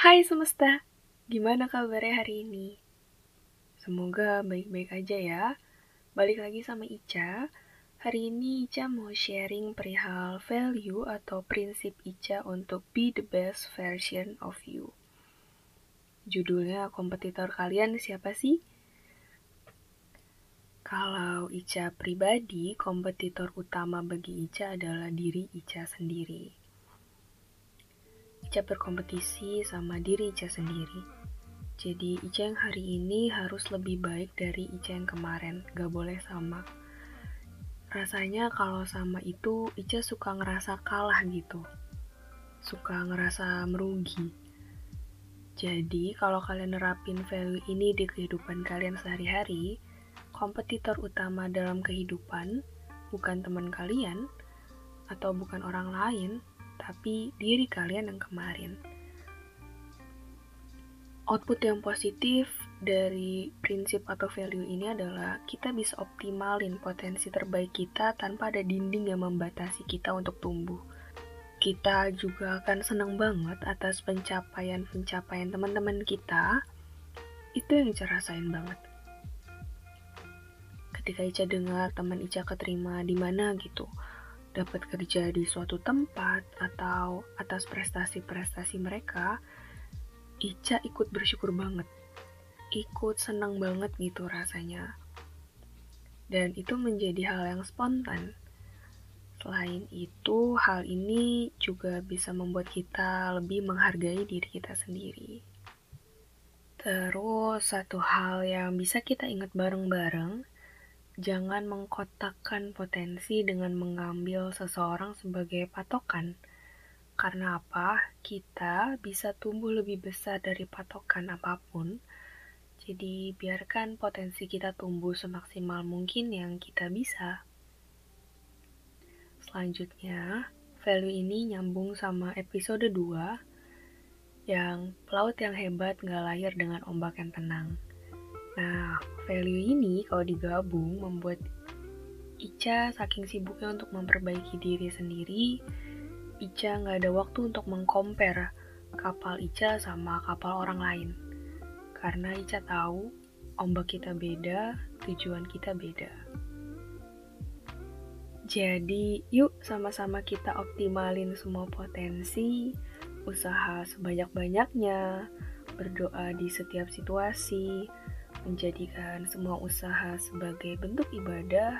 Hai semesta, gimana kabarnya hari ini? Semoga baik-baik aja ya. Balik lagi sama Ica. Hari ini Ica mau sharing perihal value atau prinsip Ica untuk be the best version of you. Judulnya kompetitor kalian siapa sih? Kalau Ica pribadi, kompetitor utama bagi Ica adalah diri Ica sendiri. Ica berkompetisi sama diri Ica sendiri. Jadi Ica yang hari ini harus lebih baik dari Ica yang kemarin, gak boleh sama. Rasanya kalau sama itu Ica suka ngerasa kalah gitu. Suka ngerasa merugi. Jadi kalau kalian nerapin value ini di kehidupan kalian sehari-hari, kompetitor utama dalam kehidupan bukan teman kalian atau bukan orang lain, tapi diri kalian yang kemarin. Output yang positif dari prinsip atau value ini adalah kita bisa optimalin potensi terbaik kita tanpa ada dinding yang membatasi kita untuk tumbuh. Kita juga akan senang banget atas pencapaian-pencapaian teman-teman kita. Itu yang Ica rasain banget. Ketika Ica dengar teman Ica keterima di mana gitu, dapat kerja di suatu tempat atau atas prestasi-prestasi mereka, Ica ikut bersyukur banget. Ikut senang banget gitu rasanya. Dan itu menjadi hal yang spontan. Selain itu, hal ini juga bisa membuat kita lebih menghargai diri kita sendiri. Terus, satu hal yang bisa kita ingat bareng-bareng jangan mengkotakkan potensi dengan mengambil seseorang sebagai patokan. Karena apa? Kita bisa tumbuh lebih besar dari patokan apa pun. Jadi, biarkan potensi kita tumbuh semaksimal mungkin yang kita bisa. Selanjutnya, value ini nyambung sama episode 2 yang pelaut yang hebat gak lahir dengan ombak yang tenang. Nah, value ini kalau digabung membuat Ica saking sibuknya untuk memperbaiki diri sendiri, Ica nggak ada waktu untuk mengcompare kapal Ica sama kapal orang lain. Karena Ica tahu ombak kita beda, tujuan kita beda. Jadi, yuk sama-sama kita optimalin semua potensi, usaha sebanyak-banyaknya, berdoa di setiap situasi, menjadikan semua usaha sebagai bentuk ibadah,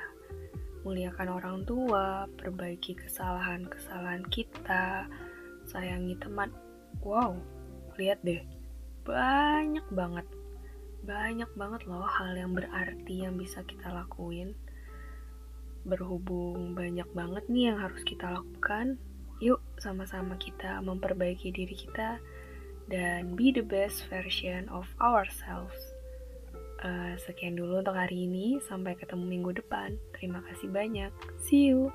muliakan orang tua, perbaiki kesalahan-kesalahan kita, sayangi teman. Wow, lihat deh, banyak banget, banyak banget loh hal yang berarti yang bisa kita lakuin. Berhubung banyak banget nih yang harus kita lakukan, yuk sama-sama kita memperbaiki diri kita dan be the best version of ourselves. Uh, sekian dulu untuk hari ini. Sampai ketemu minggu depan. Terima kasih banyak. See you.